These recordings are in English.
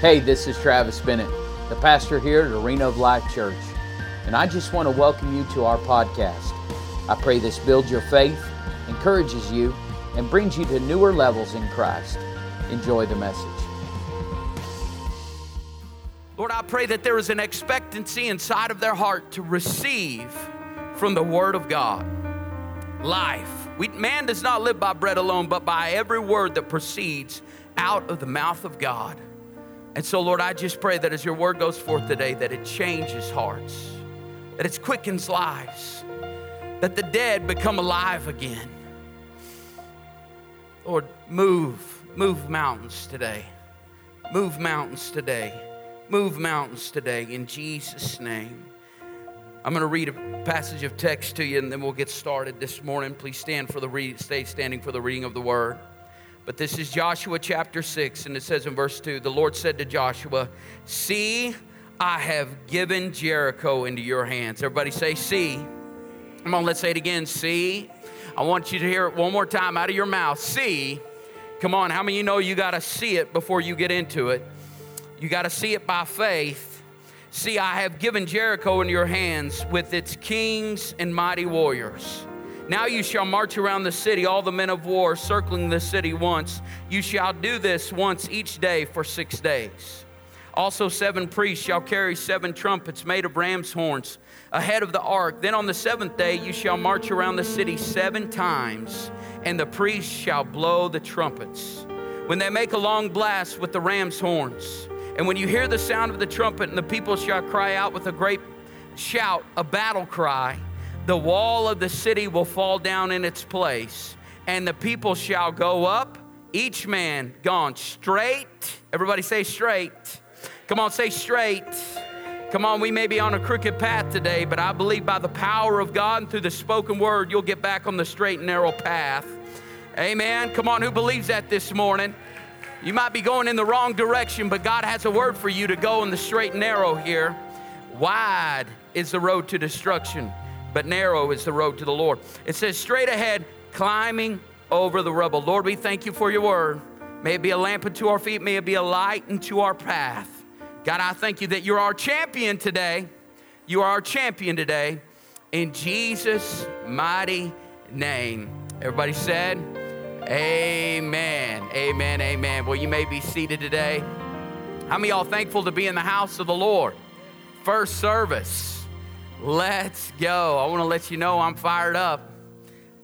Hey, this is Travis Bennett, the pastor here at Arena of Life Church, and I just want to welcome you to our podcast. I pray this builds your faith, encourages you, and brings you to newer levels in Christ. Enjoy the message. Lord, I pray that there is an expectancy inside of their heart to receive from the Word of God life. We, man does not live by bread alone, but by every word that proceeds out of the mouth of God. And so, Lord, I just pray that as your word goes forth today, that it changes hearts, that it quickens lives, that the dead become alive again. Lord, move, move mountains today. Move mountains today. Move mountains today in Jesus' name. I'm going to read a passage of text to you and then we'll get started this morning. Please stand for the read, stay standing for the reading of the word. But this is Joshua chapter 6, and it says in verse 2 The Lord said to Joshua, See, I have given Jericho into your hands. Everybody say, See. Come on, let's say it again. See. I want you to hear it one more time out of your mouth. See. Come on, how many of you know you got to see it before you get into it? You got to see it by faith. See, I have given Jericho into your hands with its kings and mighty warriors. Now you shall march around the city, all the men of war, circling the city once. You shall do this once each day for six days. Also, seven priests shall carry seven trumpets made of ram's horns ahead of the ark. Then on the seventh day you shall march around the city seven times, and the priests shall blow the trumpets. When they make a long blast with the ram's horns, and when you hear the sound of the trumpet, and the people shall cry out with a great shout, a battle cry, the wall of the city will fall down in its place, and the people shall go up, each man gone straight. Everybody say straight. Come on, say straight. Come on, we may be on a crooked path today, but I believe by the power of God and through the spoken word, you'll get back on the straight and narrow path. Amen. Come on, who believes that this morning? You might be going in the wrong direction, but God has a word for you to go in the straight and narrow here. Wide is the road to destruction but narrow is the road to the Lord. It says, straight ahead, climbing over the rubble. Lord, we thank you for your word. May it be a lamp unto our feet, may it be a light unto our path. God, I thank you that you're our champion today. You are our champion today. In Jesus' mighty name. Everybody said, Amen. Amen. Amen. Well, you may be seated today. How many y'all thankful to be in the house of the Lord? First service. Let's go. I want to let you know I'm fired up.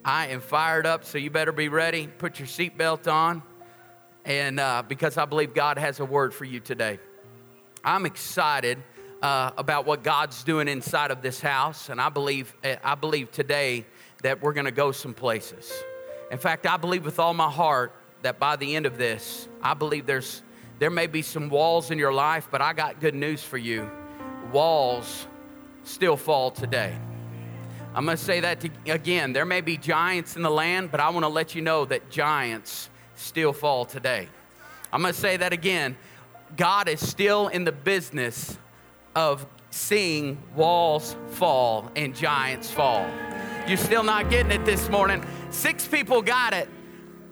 I am fired up, so you better be ready. Put your seatbelt on, and uh, because I believe God has a word for you today. I'm excited uh, about what God's doing inside of this house, and I believe uh, I believe today that we're going to go some places. In fact, I believe with all my heart that by the end of this, I believe there's there may be some walls in your life, but I got good news for you. Walls still fall today. I'm going to say that to, again. There may be giants in the land, but I want to let you know that giants still fall today. I'm going to say that again. God is still in the business of seeing walls fall and giants fall. You're still not getting it this morning. Six people got it.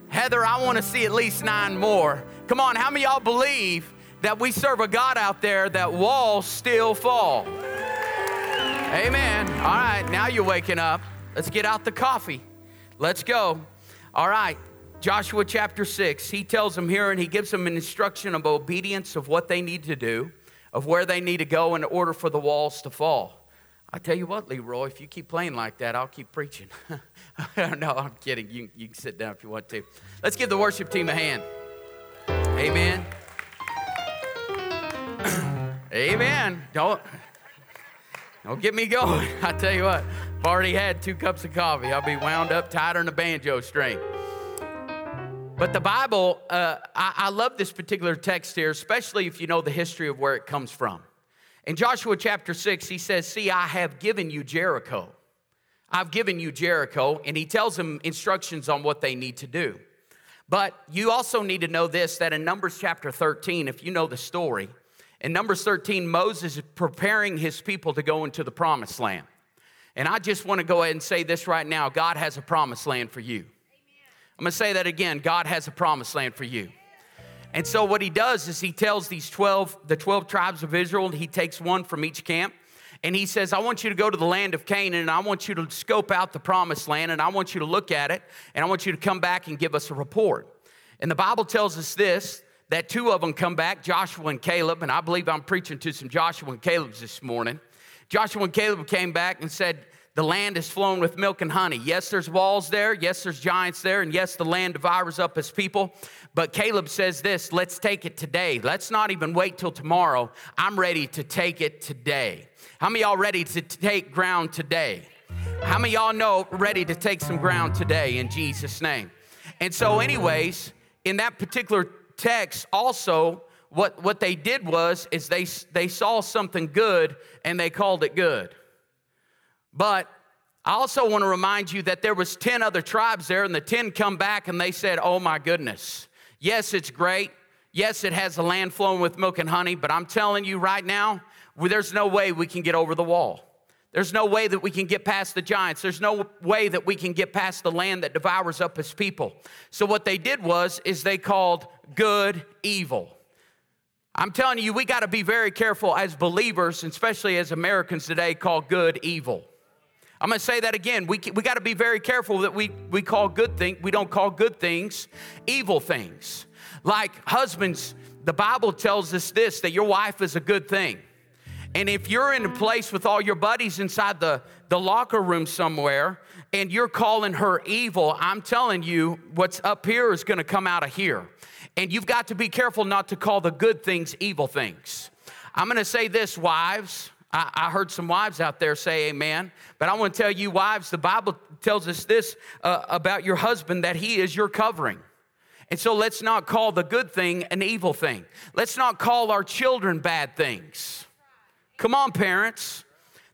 Heather, I want to see at least nine more. Come on, how many y'all believe that we serve a God out there that walls still fall? Amen. All right, now you're waking up. Let's get out the coffee. Let's go. All right, Joshua chapter 6. He tells them here and he gives them an instruction of obedience of what they need to do, of where they need to go in order for the walls to fall. I tell you what, Leroy, if you keep playing like that, I'll keep preaching. no, I'm kidding. You, you can sit down if you want to. Let's give the worship team a hand. Amen. Amen. Don't. Don't get me going. I tell you what, I've already had two cups of coffee. I'll be wound up tighter than a banjo string. But the Bible, uh, I, I love this particular text here, especially if you know the history of where it comes from. In Joshua chapter 6, he says, See, I have given you Jericho. I've given you Jericho, and he tells them instructions on what they need to do. But you also need to know this that in Numbers chapter 13, if you know the story, in Numbers 13, Moses is preparing his people to go into the promised land. And I just want to go ahead and say this right now God has a promised land for you. I'm going to say that again God has a promised land for you. And so what he does is he tells these 12, the 12 tribes of Israel, and he takes one from each camp. And he says, I want you to go to the land of Canaan and I want you to scope out the promised land and I want you to look at it and I want you to come back and give us a report. And the Bible tells us this that two of them come back, Joshua and Caleb, and I believe I'm preaching to some Joshua and Caleb's this morning. Joshua and Caleb came back and said, the land is flowing with milk and honey. Yes, there's walls there. Yes, there's giants there. And yes, the land devours up his people. But Caleb says this let's take it today. Let's not even wait till tomorrow. I'm ready to take it today. How many y'all ready to take ground today? How many y'all know ready to take some ground today in Jesus' name? And so, anyways, in that particular text, also, what, what they did was is they, they saw something good and they called it good. But I also want to remind you that there was 10 other tribes there and the 10 come back and they said, "Oh my goodness. Yes, it's great. Yes, it has a land flowing with milk and honey, but I'm telling you right now, there's no way we can get over the wall. There's no way that we can get past the giants. There's no way that we can get past the land that devours up his people. So what they did was is they called good evil. I'm telling you, we got to be very careful as believers, especially as Americans today, call good evil. I'm going to say that again. We, we got to be very careful that we, we call good things, we don't call good things evil things. Like husbands, the Bible tells us this that your wife is a good thing. And if you're in a place with all your buddies inside the, the locker room somewhere and you're calling her evil, I'm telling you, what's up here is gonna come out of here. And you've got to be careful not to call the good things evil things. I'm gonna say this, wives. I, I heard some wives out there say amen, but I wanna tell you, wives, the Bible tells us this uh, about your husband that he is your covering. And so let's not call the good thing an evil thing. Let's not call our children bad things. Come on, parents.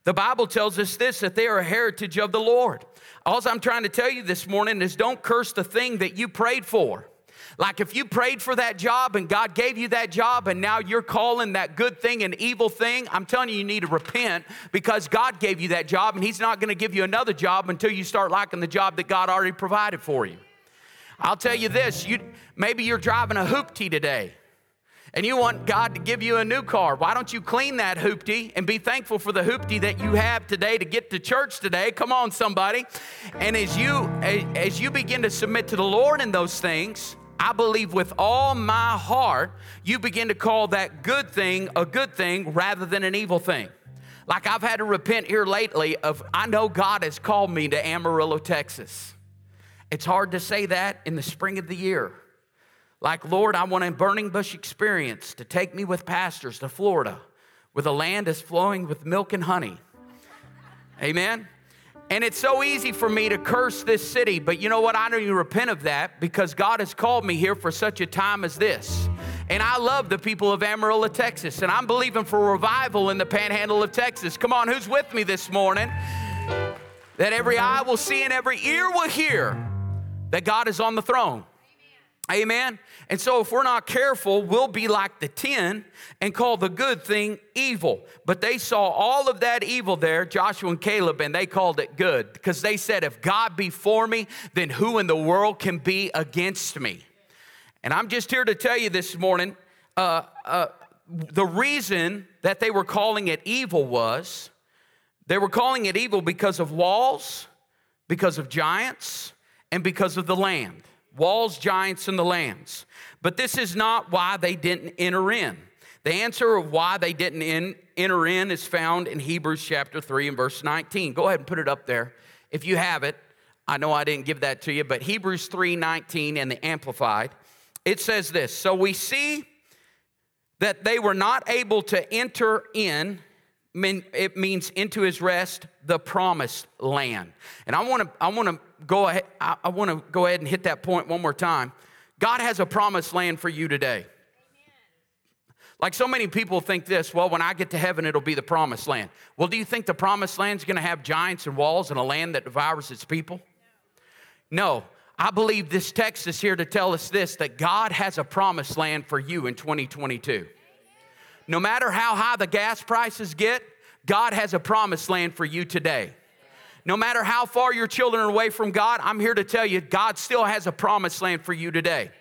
The Bible tells us this that they are a heritage of the Lord. All I'm trying to tell you this morning is don't curse the thing that you prayed for. Like if you prayed for that job and God gave you that job and now you're calling that good thing an evil thing, I'm telling you, you need to repent because God gave you that job and He's not going to give you another job until you start liking the job that God already provided for you. I'll tell you this, you, maybe you're driving a hoopty today and you want God to give you a new car, why don't you clean that hoopty and be thankful for the hoopty that you have today to get to church today? Come on, somebody. And as you as you begin to submit to the Lord in those things, I believe with all my heart, you begin to call that good thing a good thing rather than an evil thing. Like I've had to repent here lately of I know God has called me to Amarillo, Texas. It's hard to say that in the spring of the year. Like, Lord, I want a burning bush experience to take me with pastors to Florida, where the land is flowing with milk and honey. Amen. And it's so easy for me to curse this city, but you know what? I don't even repent of that because God has called me here for such a time as this. And I love the people of Amarillo, Texas, and I'm believing for revival in the panhandle of Texas. Come on, who's with me this morning? That every eye will see and every ear will hear that God is on the throne. Amen. And so, if we're not careful, we'll be like the 10 and call the good thing evil. But they saw all of that evil there, Joshua and Caleb, and they called it good because they said, If God be for me, then who in the world can be against me? And I'm just here to tell you this morning uh, uh, the reason that they were calling it evil was they were calling it evil because of walls, because of giants, and because of the land walls, giants, and the lands. But this is not why they didn't enter in. The answer of why they didn't in, enter in is found in Hebrews chapter 3 and verse 19. Go ahead and put it up there if you have it. I know I didn't give that to you, but Hebrews 3 19 and the Amplified, it says this So we see that they were not able to enter in it means into his rest, the promised land. And I want to I want to go ahead I, I want to go ahead and hit that point one more time. God has a promised land for you today. Amen. Like so many people think this, well, when I get to heaven, it'll be the promised land. Well, do you think the promised land is going to have giants and walls and a land that devours its people? No. no. I believe this text is here to tell us this that God has a promised land for you in 2022. No matter how high the gas prices get, God has a promised land for you today. No matter how far your children are away from God, I'm here to tell you, God still has a promised land for you today.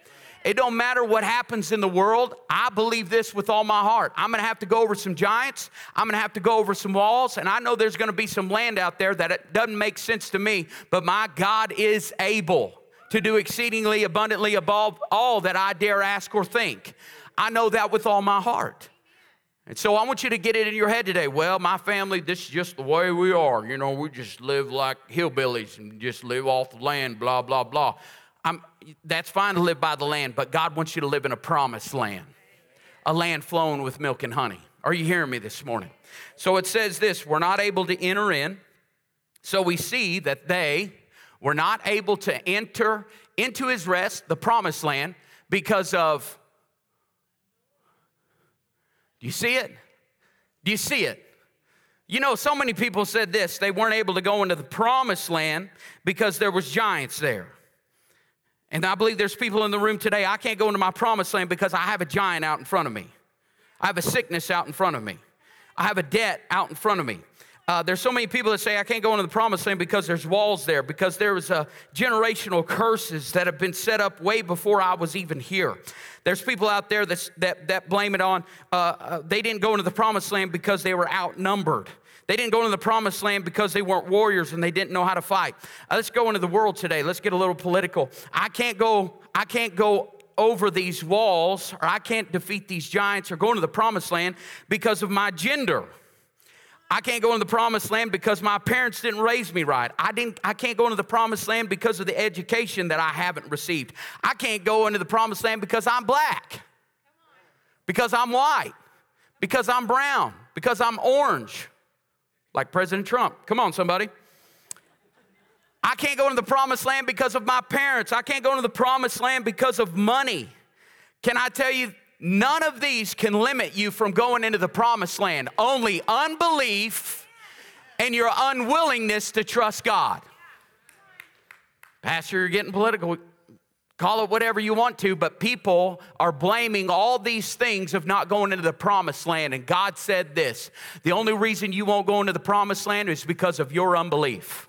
It don't matter what happens in the world. I believe this with all my heart. I'm going to have to go over some giants. I'm going to have to go over some walls. And I know there's going to be some land out there that it doesn't make sense to me, but my God is able to do exceedingly abundantly above all that I dare ask or think. I know that with all my heart. And so I want you to get it in your head today. Well, my family, this is just the way we are. You know, we just live like hillbillies and just live off the land, blah, blah, blah. I'm, that's fine to live by the land, but God wants you to live in a promised land, a land flowing with milk and honey. Are you hearing me this morning? So it says this we're not able to enter in. So we see that they were not able to enter into his rest, the promised land, because of you see it? Do you see it? You know, so many people said this they weren't able to go into the promised land because there was giants there. And I believe there's people in the room today, I can't go into my promised land because I have a giant out in front of me. I have a sickness out in front of me. I have a debt out in front of me. Uh, there's so many people that say I can't go into the promised land because there's walls there, because there was uh, generational curses that have been set up way before I was even here. There's people out there that, that blame it on, uh, uh, they didn't go into the promised land because they were outnumbered. They didn't go into the promised land because they weren't warriors and they didn't know how to fight. Uh, let's go into the world today. Let's get a little political. I can't go, I can't go over these walls or I can't defeat these giants or go into the promised land because of my gender. I can't go into the promised land because my parents didn't raise me right. I, didn't, I can't go into the promised land because of the education that I haven't received. I can't go into the promised land because I'm black, because I'm white, because I'm brown, because I'm orange, like President Trump. Come on, somebody. I can't go into the promised land because of my parents. I can't go into the promised land because of money. Can I tell you, None of these can limit you from going into the promised land. Only unbelief and your unwillingness to trust God. Pastor, you're getting political. Call it whatever you want to, but people are blaming all these things of not going into the promised land. And God said this the only reason you won't go into the promised land is because of your unbelief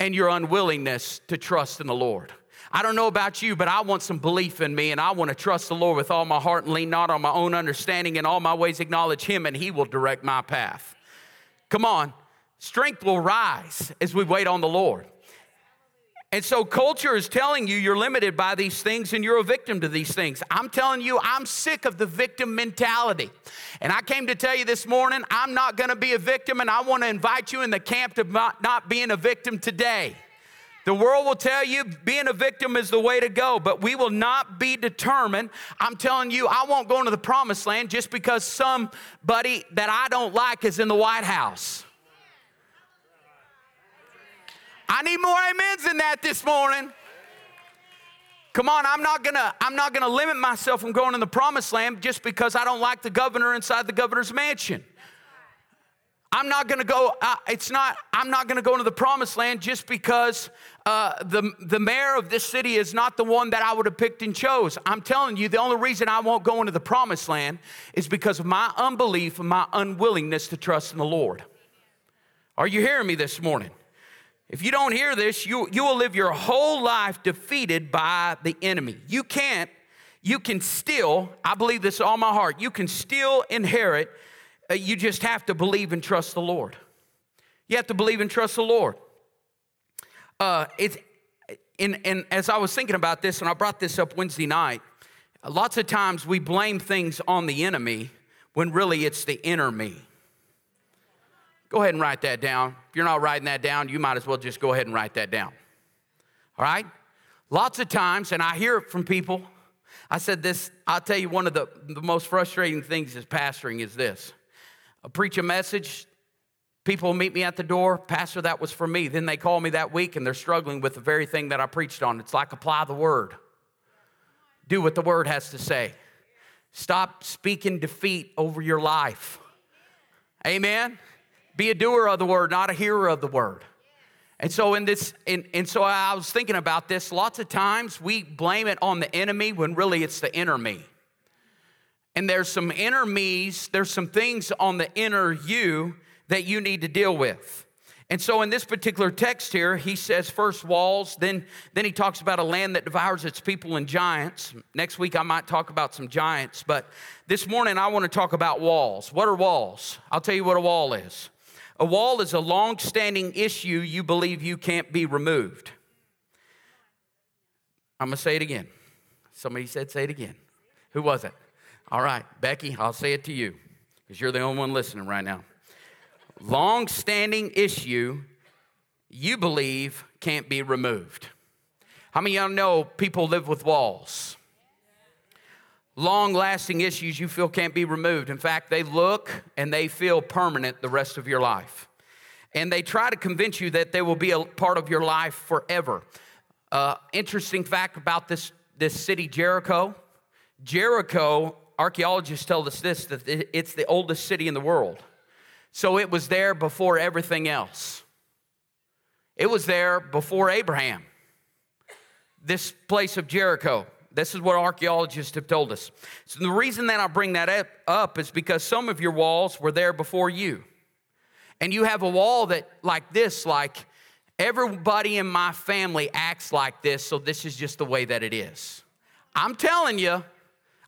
and your unwillingness to trust in the Lord. I don't know about you, but I want some belief in me and I want to trust the Lord with all my heart and lean not on my own understanding. In all my ways, acknowledge Him and He will direct my path. Come on, strength will rise as we wait on the Lord. And so culture is telling you you're limited by these things and you're a victim to these things. I'm telling you, I'm sick of the victim mentality. And I came to tell you this morning, I'm not going to be a victim, and I want to invite you in the camp to not, not being a victim today. The world will tell you being a victim is the way to go, but we will not be determined. I'm telling you, I won't go into the promised land just because somebody that I don't like is in the White House. I need more amens than that this morning. Come on, I'm not gonna, I'm not gonna limit myself from going in the promised land just because I don't like the governor inside the governor's mansion. I'm not to go, uh, it's not, I'm not to go into the promised land just because uh, the, the mayor of this city is not the one that I would have picked and chose. I'm telling you, the only reason I won't go into the promised land is because of my unbelief and my unwillingness to trust in the Lord. Are you hearing me this morning? If you don't hear this, you, you will live your whole life defeated by the enemy. You can't, you can still, I believe this all my heart, you can still inherit uh, you just have to believe and trust the Lord. You have to believe and trust the Lord. Uh, it's, and, and as I was thinking about this, and I brought this up Wednesday night, lots of times we blame things on the enemy when really it's the inner me. Go ahead and write that down. If you're not writing that down, you might as well just go ahead and write that down. All right? Lots of times, and I hear it from people. I said this, I'll tell you one of the, the most frustrating things as pastoring is this. I preach a message, people meet me at the door, Pastor, that was for me. Then they call me that week and they're struggling with the very thing that I preached on. It's like apply the word, do what the word has to say. Stop speaking defeat over your life. Amen. Be a doer of the word, not a hearer of the word. And so in this, and, and so I was thinking about this. Lots of times we blame it on the enemy when really it's the inner me. And there's some inner me's, there's some things on the inner you that you need to deal with. And so in this particular text here, he says first walls, then, then he talks about a land that devours its people and giants. Next week I might talk about some giants, but this morning I want to talk about walls. What are walls? I'll tell you what a wall is. A wall is a long standing issue you believe you can't be removed. I'm going to say it again. Somebody said, say it again. Who was it? All right, Becky, I'll say it to you because you're the only one listening right now. Long standing issue you believe can't be removed. How many of y'all know people live with walls? Long lasting issues you feel can't be removed. In fact, they look and they feel permanent the rest of your life. And they try to convince you that they will be a part of your life forever. Uh, interesting fact about this, this city, Jericho. Jericho, archaeologists tell us this that it's the oldest city in the world. So it was there before everything else. It was there before Abraham. This place of Jericho. This is what archaeologists have told us. So the reason that I bring that up is because some of your walls were there before you. And you have a wall that, like this, like everybody in my family acts like this, so this is just the way that it is. I'm telling you,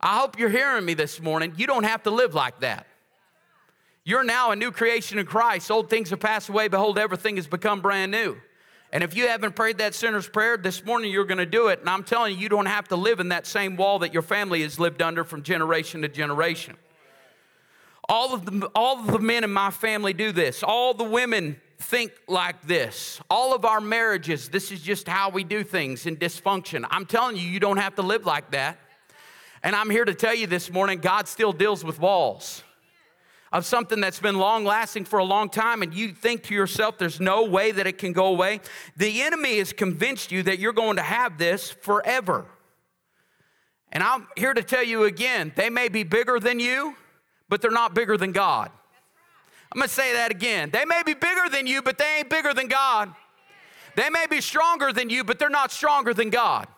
I hope you're hearing me this morning. You don't have to live like that. You're now a new creation in Christ. Old things have passed away. Behold, everything has become brand new. And if you haven't prayed that sinner's prayer this morning, you're going to do it. And I'm telling you, you don't have to live in that same wall that your family has lived under from generation to generation. All of the, all of the men in my family do this. All the women think like this. All of our marriages, this is just how we do things in dysfunction. I'm telling you, you don't have to live like that. And I'm here to tell you this morning, God still deals with walls of something that's been long lasting for a long time and you think to yourself there's no way that it can go away, the enemy has convinced you that you're going to have this forever. And I'm here to tell you again they may be bigger than you, but they're not bigger than God. I'm gonna say that again. They may be bigger than you, but they ain't bigger than God. They may be stronger than you, but they're not stronger than God.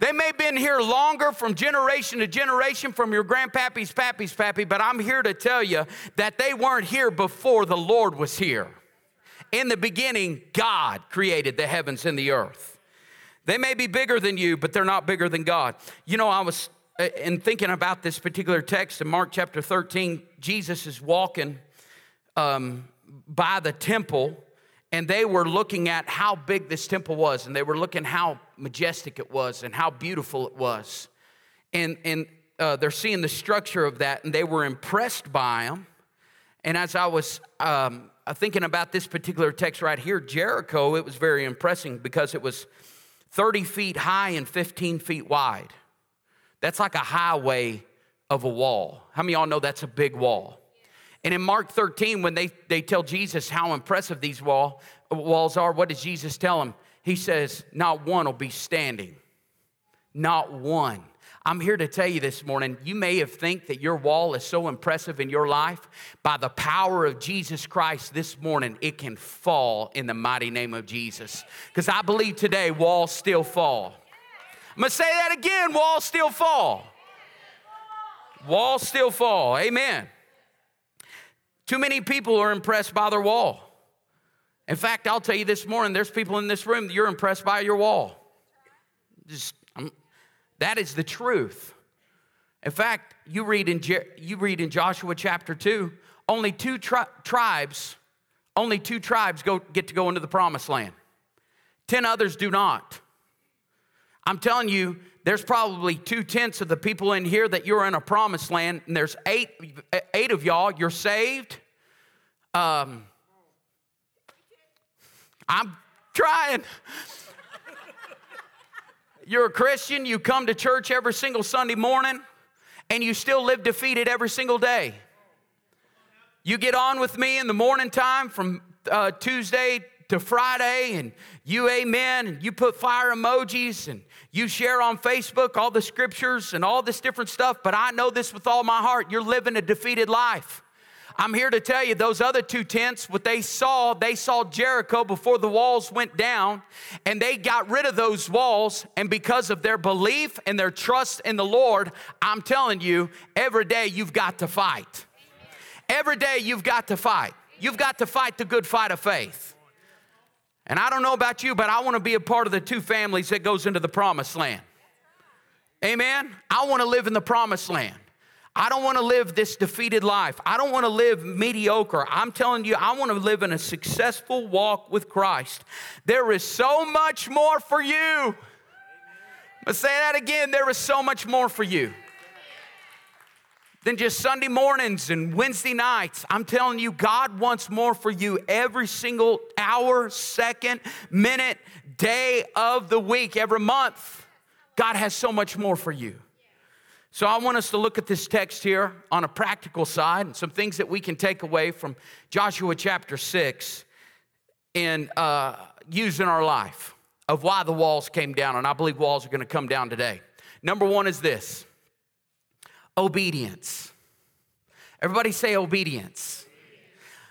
They may have been here longer from generation to generation from your grandpappy's pappy's pappy, but I'm here to tell you that they weren't here before the Lord was here. In the beginning, God created the heavens and the earth. They may be bigger than you, but they're not bigger than God. You know, I was uh, in thinking about this particular text in Mark chapter 13, Jesus is walking um, by the temple and they were looking at how big this temple was and they were looking how majestic it was and how beautiful it was. And and uh, they're seeing the structure of that and they were impressed by them and as i was um, uh, thinking about this particular text right here jericho it was very impressive because it was 30 feet high and 15 feet wide. That's like a highway of a wall. How many of y'all know that's a big wall? And in Mark 13, when they, they tell Jesus how impressive these wall, walls are, what does Jesus tell them? He says, Not one will be standing. Not one. I'm here to tell you this morning, you may have think that your wall is so impressive in your life. By the power of Jesus Christ this morning, it can fall in the mighty name of Jesus. Because I believe today walls still fall. I'm gonna say that again, walls still fall. Walls still fall. Amen. Too many people are impressed by their wall. In fact, I'll tell you this morning, there's people in this room that you're impressed by your wall. Just, that is the truth. In fact, you read in, you read in Joshua chapter 2, only two tri- tribes, only two tribes go, get to go into the promised land. Ten others do not. I'm telling you, there's probably two tenths of the people in here that you're in a promised land, and there's eight, eight of y'all, you're saved. Um, I'm trying. You're a Christian, you come to church every single Sunday morning, and you still live defeated every single day. You get on with me in the morning time from uh, Tuesday to Friday, and you amen, and you put fire emojis, and you share on Facebook all the scriptures and all this different stuff, but I know this with all my heart. You're living a defeated life. I'm here to tell you those other two tents, what they saw, they saw Jericho before the walls went down, and they got rid of those walls. And because of their belief and their trust in the Lord, I'm telling you, every day you've got to fight. Every day you've got to fight. You've got to fight the good fight of faith. And I don't know about you, but I want to be a part of the two families that goes into the promised land. Amen. I want to live in the promised land. I don't want to live this defeated life. I don't want to live mediocre. I'm telling you, I want to live in a successful walk with Christ. There is so much more for you. Let's say that again. There is so much more for you than just Sunday mornings and Wednesday nights. I'm telling you, God wants more for you every single hour, second, minute, day of the week, every month. God has so much more for you. So I want us to look at this text here on a practical side and some things that we can take away from Joshua chapter 6 and uh, use in our life of why the walls came down. And I believe walls are going to come down today. Number one is this obedience. Everybody say obedience.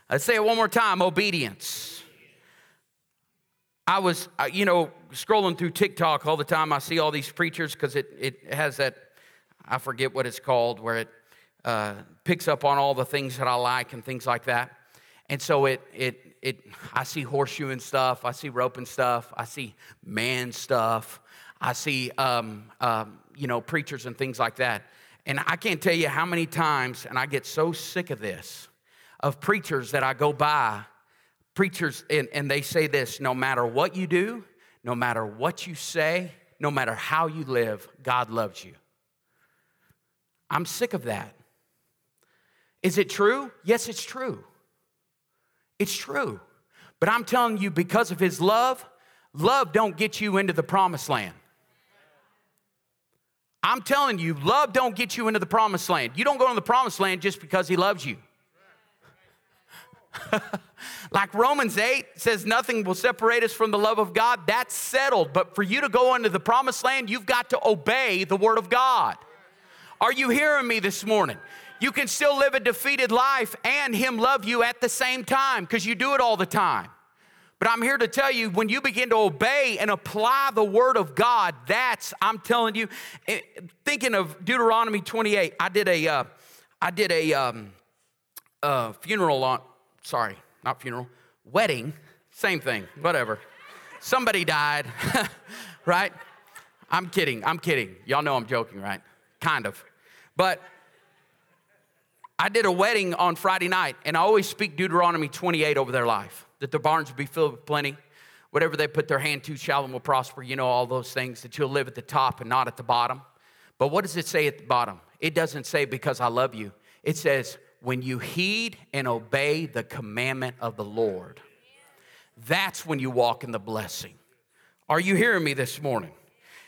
Let's say it one more time obedience. I was, uh, you know, scrolling through TikTok all the time. I see all these preachers because it, it has that I forget what it's called, where it uh, picks up on all the things that I like and things like that. And so it, it, it, I see horseshoeing stuff, I see roping stuff, I see man stuff, I see, um, um, you know, preachers and things like that. And I can't tell you how many times, and I get so sick of this, of preachers that I go by, preachers, and, and they say this no matter what you do, no matter what you say, no matter how you live, God loves you. I'm sick of that. Is it true? Yes, it's true. It's true. But I'm telling you, because of his love, love don't get you into the promised land. I'm telling you, love don't get you into the promised land. You don't go into the promised land just because he loves you. like Romans 8 says, nothing will separate us from the love of God. That's settled. But for you to go into the promised land, you've got to obey the word of God. Are you hearing me this morning? You can still live a defeated life and Him love you at the same time because you do it all the time. But I'm here to tell you when you begin to obey and apply the Word of God, that's, I'm telling you, eh, thinking of Deuteronomy 28, I did a, uh, I did a um, uh, funeral on, sorry, not funeral, wedding, same thing, whatever. Somebody died, right? I'm kidding, I'm kidding. Y'all know I'm joking, right? Kind of. But I did a wedding on Friday night, and I always speak Deuteronomy 28 over their life that their barns will be filled with plenty. Whatever they put their hand to shall and will prosper. You know all those things, that you'll live at the top and not at the bottom. But what does it say at the bottom? It doesn't say because I love you. It says when you heed and obey the commandment of the Lord. That's when you walk in the blessing. Are you hearing me this morning?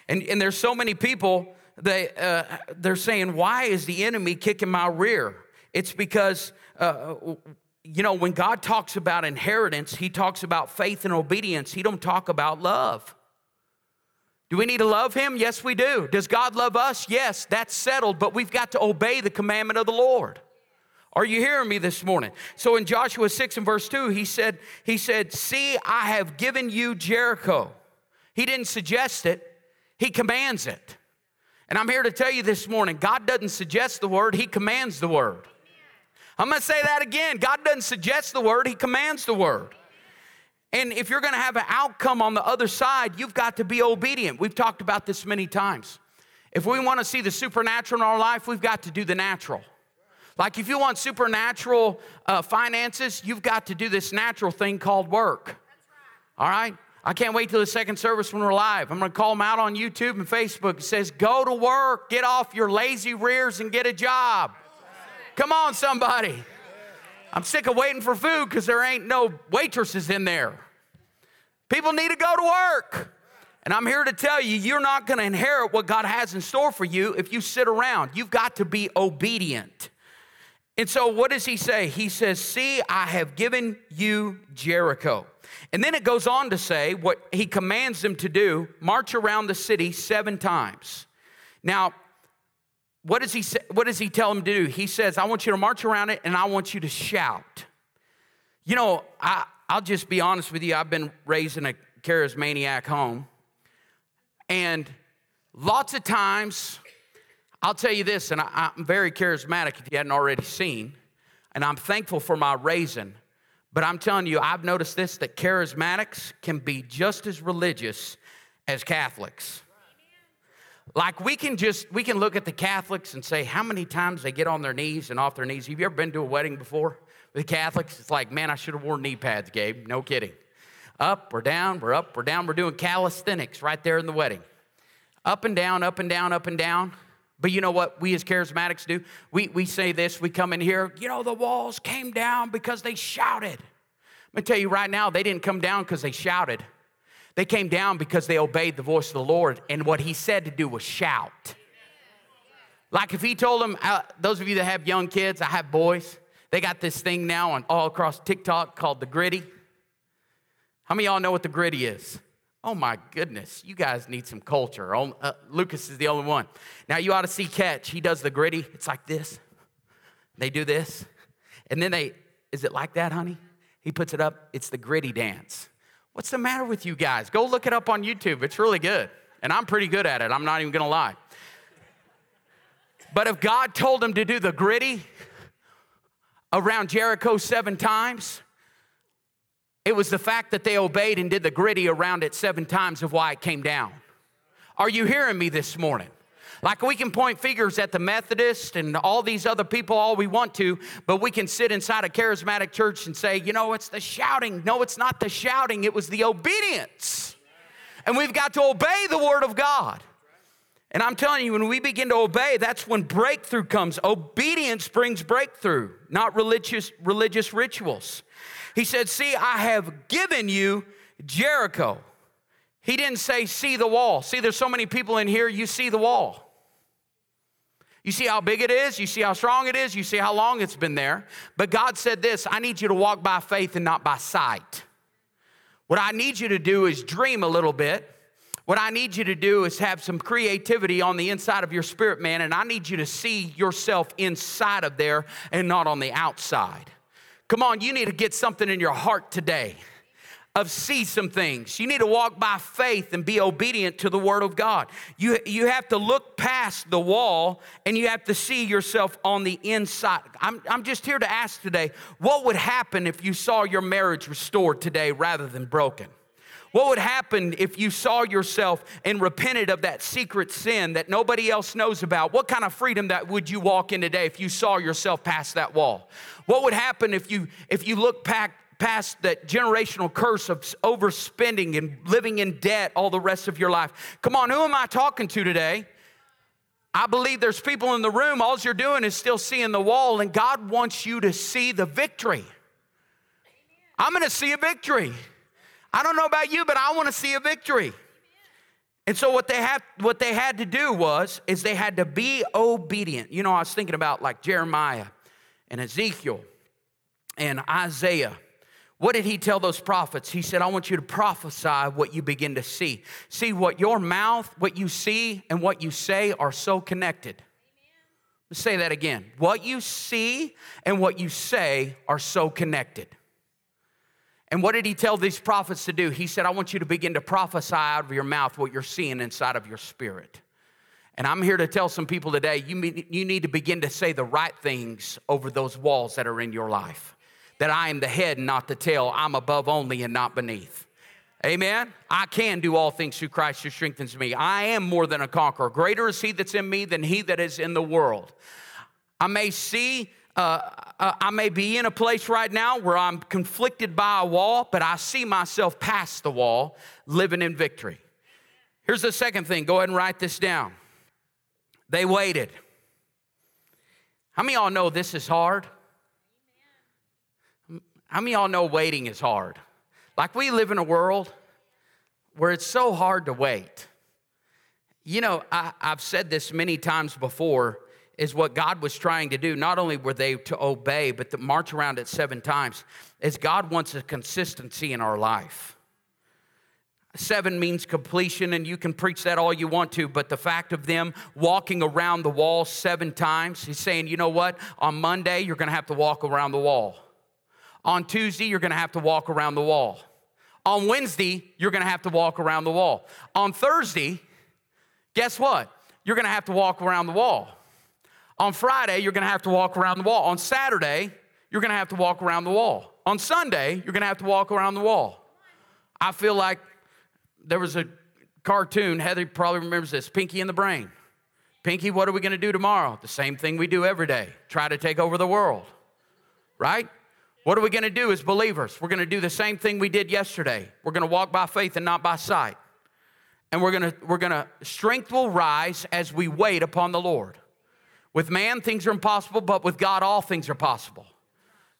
And, and there's so many people they, uh, they're saying, Why is the enemy kicking my rear? It's because, uh, you know, when God talks about inheritance, he talks about faith and obedience. He don't talk about love. Do we need to love him? Yes, we do. Does God love us? Yes, that's settled, but we've got to obey the commandment of the Lord. Are you hearing me this morning? So in Joshua 6 and verse 2, he said, he said, "See, I have given you Jericho." He didn't suggest it, he commands it. And I'm here to tell you this morning God doesn't suggest the word, He commands the word. I'm gonna say that again. God doesn't suggest the word, He commands the word. And if you're gonna have an outcome on the other side, you've got to be obedient. We've talked about this many times. If we wanna see the supernatural in our life, we've got to do the natural. Like if you want supernatural uh, finances, you've got to do this natural thing called work. All right? I can't wait till the second service when we're live. I'm going to call them out on YouTube and Facebook. It says, Go to work, get off your lazy rears, and get a job. Come on, somebody. I'm sick of waiting for food because there ain't no waitresses in there. People need to go to work. And I'm here to tell you, you're not going to inherit what God has in store for you if you sit around. You've got to be obedient. And so, what does he say? He says, See, I have given you Jericho. And then it goes on to say what he commands them to do march around the city seven times. Now, what does he say, what does he tell them to do? He says, I want you to march around it and I want you to shout. You know, I, I'll just be honest with you, I've been raised in a charismaniac home. And lots of times, I'll tell you this, and I, I'm very charismatic if you hadn't already seen, and I'm thankful for my raising. But I'm telling you, I've noticed this that charismatics can be just as religious as Catholics. Like we can just we can look at the Catholics and say how many times they get on their knees and off their knees. Have you ever been to a wedding before? With Catholics, it's like, man, I should have worn knee pads, Gabe. No kidding. Up, we're down, we're up, we're down. We're doing calisthenics right there in the wedding. Up and down, up and down, up and down. But you know what we as charismatics do? We, we say this, we come in here, you know, the walls came down because they shouted. Let me tell you right now, they didn't come down because they shouted. They came down because they obeyed the voice of the Lord, and what He said to do was shout. Like if He told them, uh, those of you that have young kids, I have boys, they got this thing now on all across TikTok called the Griddy. How many y'all know what the Griddy is? Oh my goodness, you guys need some culture. Uh, Lucas is the only one. Now you ought to see Catch. He does the Griddy. It's like this. They do this. And then they, is it like that, honey? He puts it up. It's the Griddy dance. What's the matter with you guys? Go look it up on YouTube. It's really good. And I'm pretty good at it. I'm not even going to lie. But if God told him to do the Griddy around Jericho seven times, it was the fact that they obeyed and did the Griddy around it seven times of why it came down. Are you hearing me this morning? Like we can point fingers at the Methodist and all these other people all we want to, but we can sit inside a charismatic church and say, you know, it's the shouting. No, it's not the shouting, it was the obedience. And we've got to obey the word of God. And I'm telling you, when we begin to obey, that's when breakthrough comes. Obedience brings breakthrough, not religious, religious rituals. He said, See, I have given you Jericho. He didn't say, See the wall. See, there's so many people in here, you see the wall. You see how big it is, you see how strong it is, you see how long it's been there. But God said this I need you to walk by faith and not by sight. What I need you to do is dream a little bit. What I need you to do is have some creativity on the inside of your spirit, man, and I need you to see yourself inside of there and not on the outside. Come on, you need to get something in your heart today of see some things. You need to walk by faith and be obedient to the word of God. You, you have to look past the wall and you have to see yourself on the inside. I'm, I'm just here to ask today what would happen if you saw your marriage restored today rather than broken? What would happen if you saw yourself and repented of that secret sin that nobody else knows about? What kind of freedom that would you walk in today if you saw yourself past that wall? What would happen if you if you look back past that generational curse of overspending and living in debt all the rest of your life. Come on, who am I talking to today? I believe there's people in the room, all you're doing is still seeing the wall, and God wants you to see the victory. I'm gonna see a victory. I don't know about you, but I wanna see a victory. And so what they what they had to do was is they had to be obedient. You know, I was thinking about like Jeremiah and Ezekiel and Isaiah what did he tell those prophets? He said, I want you to prophesy what you begin to see. See, what your mouth, what you see, and what you say are so connected. Let's say that again. What you see and what you say are so connected. And what did he tell these prophets to do? He said, I want you to begin to prophesy out of your mouth what you're seeing inside of your spirit. And I'm here to tell some people today you, you need to begin to say the right things over those walls that are in your life that I am the head and not the tail. I'm above only and not beneath. Amen. I can do all things through Christ who strengthens me. I am more than a conqueror. Greater is he that's in me than he that is in the world. I may see, uh, uh, I may be in a place right now where I'm conflicted by a wall, but I see myself past the wall, living in victory. Here's the second thing. Go ahead and write this down. They waited. How many y'all know this is hard? How many y'all know waiting is hard? Like we live in a world where it's so hard to wait. You know, I, have said this many times before, is what God was trying to do. Not only were they to obey, but to march around it seven times, is God wants a consistency in our life. Seven means completion, and you can preach that all you want to, but the fact of them walking around the wall seven times, he's saying, you know what? On Monday, you're gonna have to walk around the wall. On Tuesday, you're gonna have to walk around the wall. On Wednesday, you're gonna have to walk around the wall. On Thursday, guess what? You're gonna have to walk around the wall. On Friday, you're gonna have to walk around the wall. On Saturday, you're going to have to walk around the wall. On Sunday, you're going to have to walk around the wall. I feel like there was a cartoon, Heather probably remembers this Pinky and the Brain. Pinky, what are we going to do tomorrow? The same thing we do every day try to take over the world, right? What are we going to do as believers? We're going to do the same thing we did yesterday. We're going to walk by faith and not by sight. And we're going to, we're going to, strength will rise as we wait upon the Lord. With man, things are impossible, but with God, all things are possible.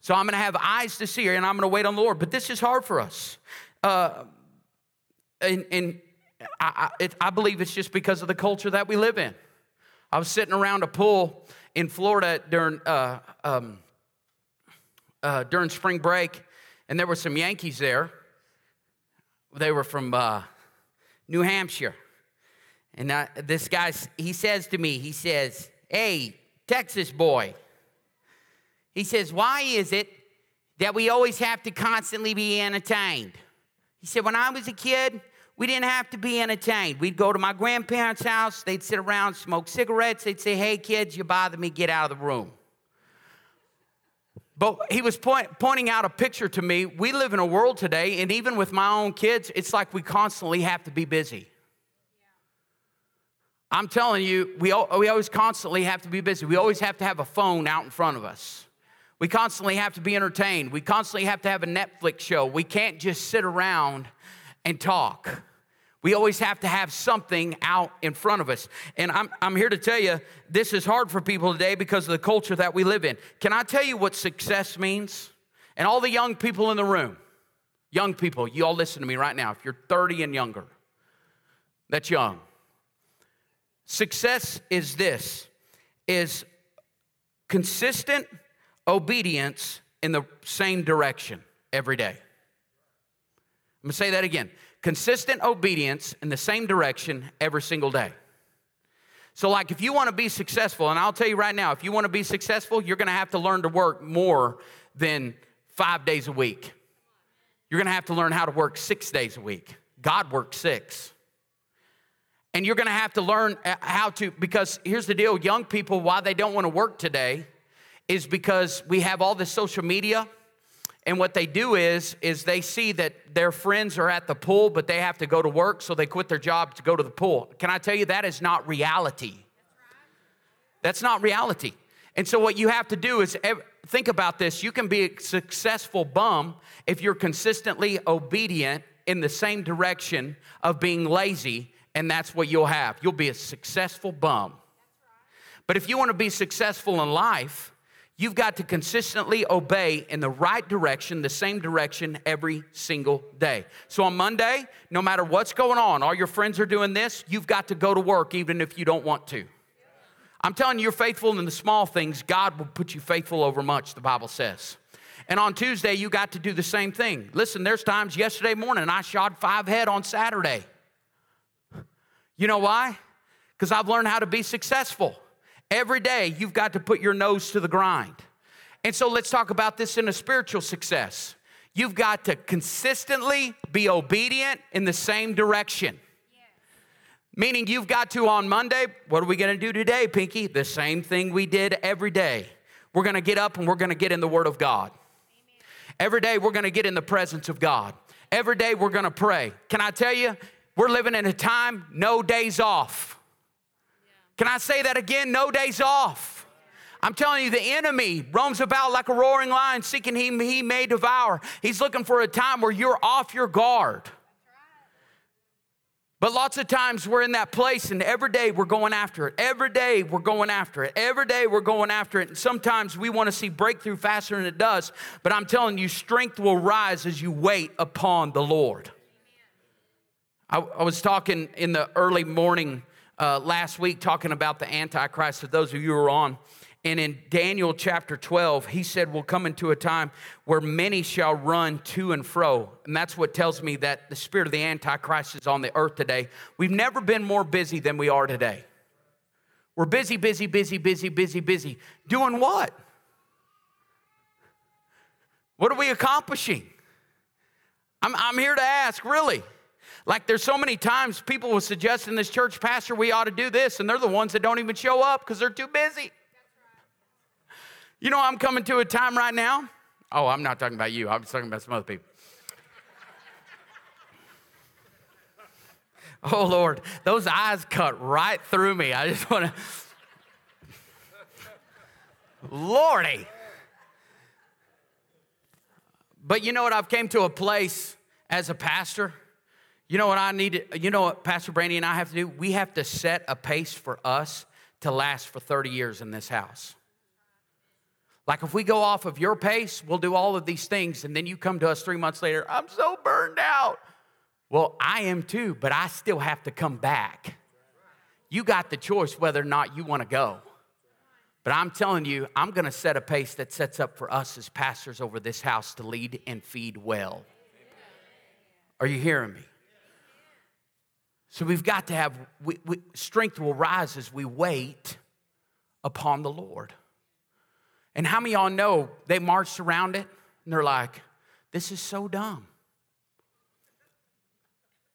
So I'm going to have eyes to see, her, and I'm going to wait on the Lord. But this is hard for us. Uh, and, and I, I, it, I believe it's just because of the culture that we live in. I was sitting around a pool in Florida during, uh, um, uh, during spring break, and there were some Yankees there. They were from uh, New Hampshire. And uh, this guy, he says to me, he says, Hey, Texas boy. He says, Why is it that we always have to constantly be entertained? He said, When I was a kid, we didn't have to be entertained. We'd go to my grandparents' house, they'd sit around, smoke cigarettes, they'd say, Hey, kids, you bother me, get out of the room. But he was point, pointing out a picture to me. We live in a world today, and even with my own kids, it's like we constantly have to be busy. I'm telling you, we, we always constantly have to be busy. We always have to have a phone out in front of us. We constantly have to be entertained. We constantly have to have a Netflix show. We can't just sit around and talk. We always have to have something out in front of us. And I'm, I'm here to tell you, this is hard for people today because of the culture that we live in. Can I tell you what success means? And all the young people in the room, young people, you all listen to me right now. If you're 30 and younger, that's young. Success is this is consistent obedience in the same direction every day. I'm gonna say that again consistent obedience in the same direction every single day. So, like, if you want to be successful, and I'll tell you right now, if you want to be successful, you're going to have to learn to work more than five days a week. You're going to have to learn how to work six days a week. God works six. And you're going to have to learn uh, how to, because here's the deal young people, why they don't want to work today is because we have all this social media and what they do is, is they see that their friends are at the pool, but they have to go to work, so they quit their job to go to the pool. Can I tell you that is not reality? That's not reality. And so what you have to do is think about this. You can be a successful bum if you're consistently obedient in the same direction of being lazy, and that's what you'll have. You'll be a successful bum. But if you want to be successful in life, You've got to consistently obey in the right direction, the same direction every single day. So on Monday, no matter what's going on, all your friends are doing this, you've got to go to work even if you don't want to. I'm telling you, you're faithful in the small things, God will put you faithful over much, the Bible says. And on Tuesday, you got to do the same thing. Listen, there's times yesterday morning I shot five head on Saturday. You know why? Because I've learned how to be successful. Every day, you've got to put your nose to the grind. And so let's talk about this in a spiritual success. You've got to consistently be obedient in the same direction. Meaning, you've got to on Monday, what are we gonna do today, Pinky? The same thing we did every day. We're gonna get up and we're gonna get in the Word of God. Amen. Every day, we're gonna get in the presence of God. Every day, we're gonna pray. Can I tell you, we're living in a time, no days off. Can I say that again? No days off. I'm telling you, the enemy roams about like a roaring lion, seeking him he may devour. He's looking for a time where you're off your guard. But lots of times we're in that place, and every day we're going after it. Every day we're going after it. Every day we're going after it. And sometimes we want to see breakthrough faster than it does. But I'm telling you, strength will rise as you wait upon the Lord. I, I was talking in the early morning uh, last week talking about the Antichrist, for those of you who are on. And in Daniel chapter 12, he said, We'll come into a time where many shall run to and fro. And that's what tells me that the spirit of the Antichrist is on the earth today. We've never been more busy than we are today. We're busy, busy, busy, busy, busy, busy. Doing what? What are we accomplishing? I'm, I'm here to ask, really. Like there's so many times people will suggest in this church, Pastor, we ought to do this, and they're the ones that don't even show up because they're too busy. You know, I'm coming to a time right now. Oh, I'm not talking about you. I'm talking about some other people. Oh, Lord, those eyes cut right through me. I just want to. Lordy. But you know what? I've came to a place as a pastor. You know what I need to, you know what Pastor Brandy and I have to do? We have to set a pace for us to last for 30 years in this house. Like if we go off of your pace, we'll do all of these things, and then you come to us three months later, I'm so burned out. Well, I am too, but I still have to come back. You got the choice whether or not you want to go. But I'm telling you, I'm going to set a pace that sets up for us as pastors over this house to lead and feed well. Are you hearing me? So we've got to have, we, we, strength will rise as we wait upon the Lord. And how many y'all know they marched around it and they're like, this is so dumb.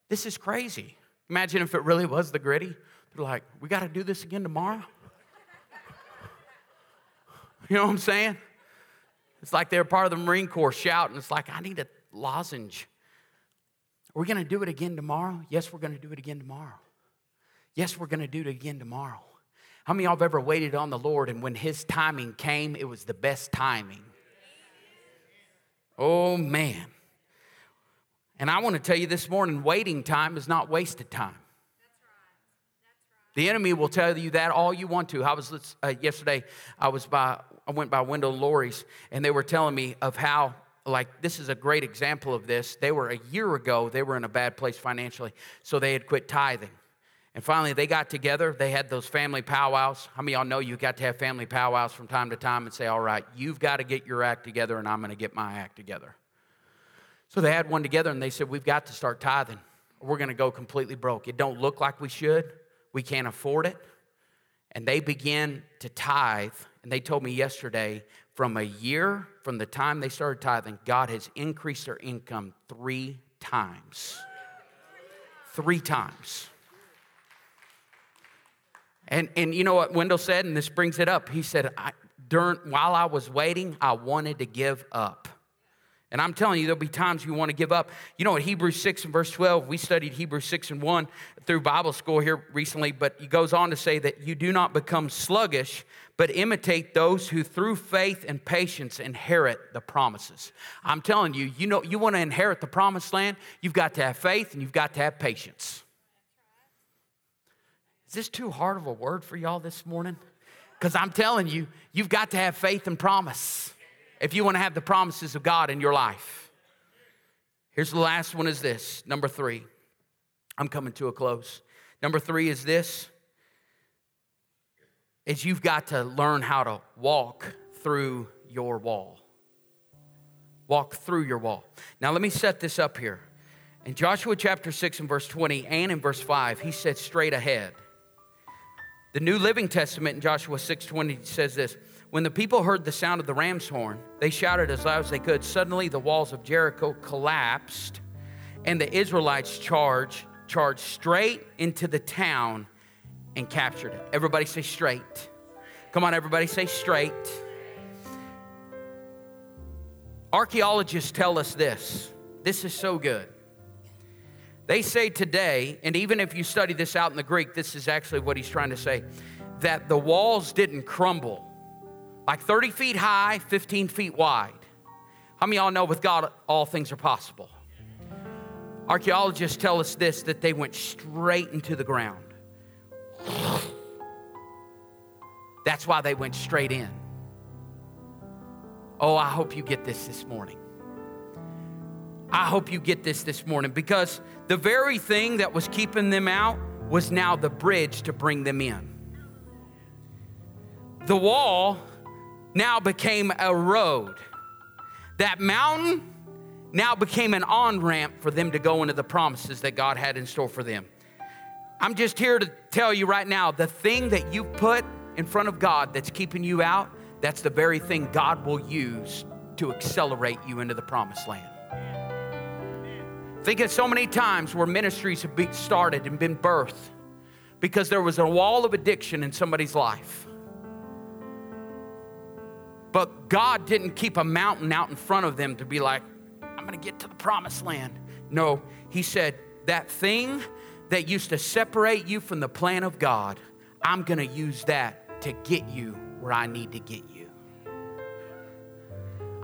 This is crazy. Imagine if it really was the Griddy. They're like, we got to do this again tomorrow. You know what I'm saying? It's like they're part of the Marine Corps shouting. It's like, I need a lozenge. Are we going to do it again tomorrow? Yes, we're going to do it again tomorrow. Yes, we're going to do it again tomorrow. How many of y'all have ever waited on the Lord and when His timing came, it was the best timing? Oh, man. And I want to tell you this morning waiting time is not wasted time. The enemy will tell you that all you want to. I was uh, yesterday. I was by. I went by Wendell Lorry's, and they were telling me of how. Like this is a great example of this. They were a year ago. They were in a bad place financially, so they had quit tithing. And finally, they got together. They had those family powwows. How many of y'all know you got to have family powwows from time to time and say, "All right, you've got to get your act together, and I'm going to get my act together." So they had one together, and they said, "We've got to start tithing. We're going to go completely broke. It don't look like we should." we can't afford it. And they began to tithe. And they told me yesterday from a year from the time they started tithing, God has increased their income three times. Three times. And, and you know what Wendell said, and this brings it up. He said, I, during, while I was waiting, I wanted to give up. And I'm telling you, there'll be times you want to give up. You know, what Hebrews 6 and verse 12, we studied Hebrews 6 and 1 through Bible school here recently, but he goes on to say that you do not become sluggish, but imitate those who through faith and patience inherit the promises. I'm telling you, you know, you want to inherit the promised land, you've got to have faith and you've got to have patience. Is this too hard of a word for y'all this morning? Because I'm telling you, you've got to have faith and promise if you want to have the promises of God in your life. Here's the last one is this, number 3. I'm coming to a close. Number 3 is this is you've got to learn how to walk through your wall. Walk through your wall. Now let me set this up here. In Joshua chapter 6 and verse 20 and in verse 5, he said straight ahead. The New Living Testament in Joshua 6:20 says this, when the people heard the sound of the ram's horn, they shouted as loud as they could. Suddenly, the walls of Jericho collapsed, and the Israelites charged, charged straight into the town and captured it. Everybody say straight. Come on, everybody say straight. Archaeologists tell us this. This is so good. They say today, and even if you study this out in the Greek, this is actually what he's trying to say that the walls didn't crumble like 30 feet high, 15 feet wide. How many of y'all know with God all things are possible? Archaeologists tell us this that they went straight into the ground. That's why they went straight in. Oh, I hope you get this this morning. I hope you get this this morning because the very thing that was keeping them out was now the bridge to bring them in. The wall now became a road. That mountain now became an on ramp for them to go into the promises that God had in store for them. I'm just here to tell you right now the thing that you put in front of God that's keeping you out, that's the very thing God will use to accelerate you into the promised land. Think of so many times where ministries have been started and been birthed because there was a wall of addiction in somebody's life. But God didn't keep a mountain out in front of them to be like, I'm going to get to the promised land. No, He said, that thing that used to separate you from the plan of God, I'm going to use that to get you where I need to get you.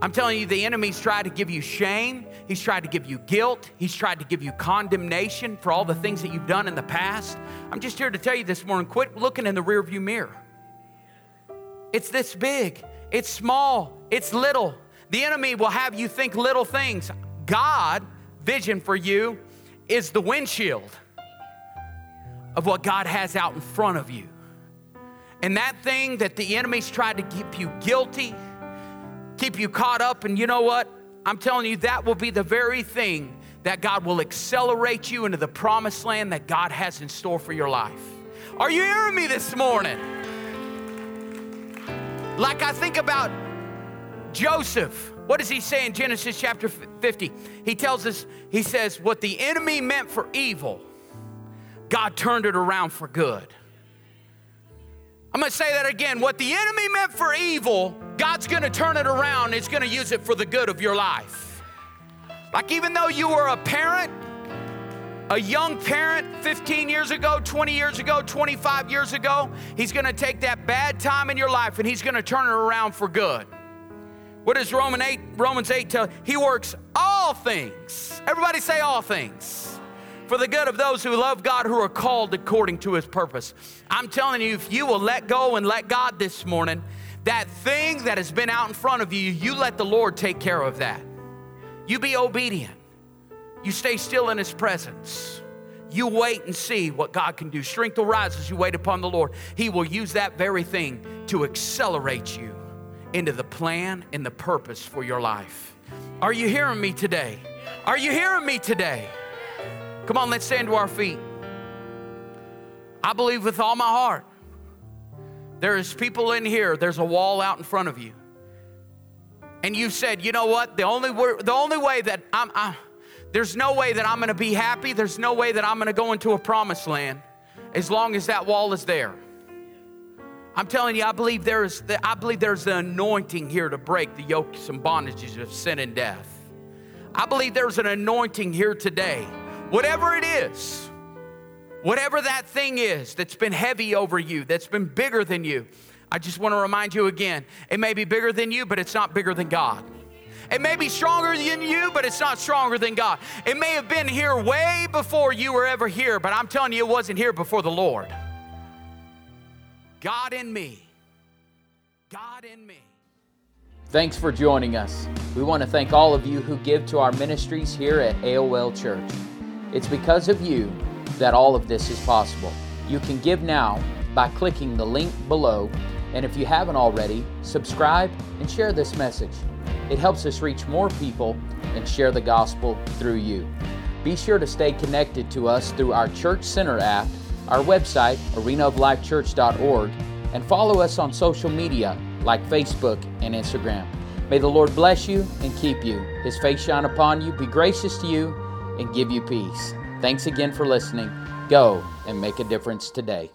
I'm telling you, the enemy's tried to give you shame. He's tried to give you guilt. He's tried to give you condemnation for all the things that you've done in the past. I'm just here to tell you this morning quit looking in the rearview mirror. It's this big, it's small, it's little. The enemy will have you think little things. God, vision for you, is the windshield of what God has out in front of you. And that thing that the enemy's tried to keep you guilty, keep you caught up, and you know what? I'm telling you, that will be the very thing that God will accelerate you into the promised land that God has in store for your life. Are you hearing me this morning? Like I think about Joseph. What does he say in Genesis chapter 50? He tells us, he says, What the enemy meant for evil, God turned it around for good. I'm gonna say that again. What the enemy meant for evil, God's gonna turn it around. It's gonna use it for the good of your life. Like, even though you were a parent, a young parent 15 years ago, 20 years ago, 25 years ago, he's gonna take that bad time in your life and he's gonna turn it around for good. What does Roman 8, Romans 8 tell? He works all things. Everybody say all things for the good of those who love God, who are called according to his purpose. I'm telling you, if you will let go and let God this morning, that thing that has been out in front of you, you let the Lord take care of that. You be obedient. You stay still in his presence. You wait and see what God can do. Strength will rise as you wait upon the Lord. He will use that very thing to accelerate you into the plan and the purpose for your life. Are you hearing me today? Are you hearing me today? Come on, let's stand to our feet. I believe with all my heart. There is people in here, there's a wall out in front of you. And you've said, you know what? The only, the only way that I'm, I, there's no way that I'm gonna be happy, there's no way that I'm gonna go into a promised land as long as that wall is there. I'm telling you, I believe there is the, I believe there's the anointing here to break the yokes and bondages of sin and death. I believe there's an anointing here today Whatever it is, whatever that thing is that's been heavy over you, that's been bigger than you, I just want to remind you again it may be bigger than you, but it's not bigger than God. It may be stronger than you, but it's not stronger than God. It may have been here way before you were ever here, but I'm telling you, it wasn't here before the Lord. God in me. God in me. Thanks for joining us. We want to thank all of you who give to our ministries here at AOL Church. It's because of you that all of this is possible. You can give now by clicking the link below, and if you haven't already, subscribe and share this message. It helps us reach more people and share the gospel through you. Be sure to stay connected to us through our Church Center app, our website, arenaoflifechurch.org, and follow us on social media like Facebook and Instagram. May the Lord bless you and keep you. His face shine upon you, be gracious to you, and give you peace. Thanks again for listening. Go and make a difference today.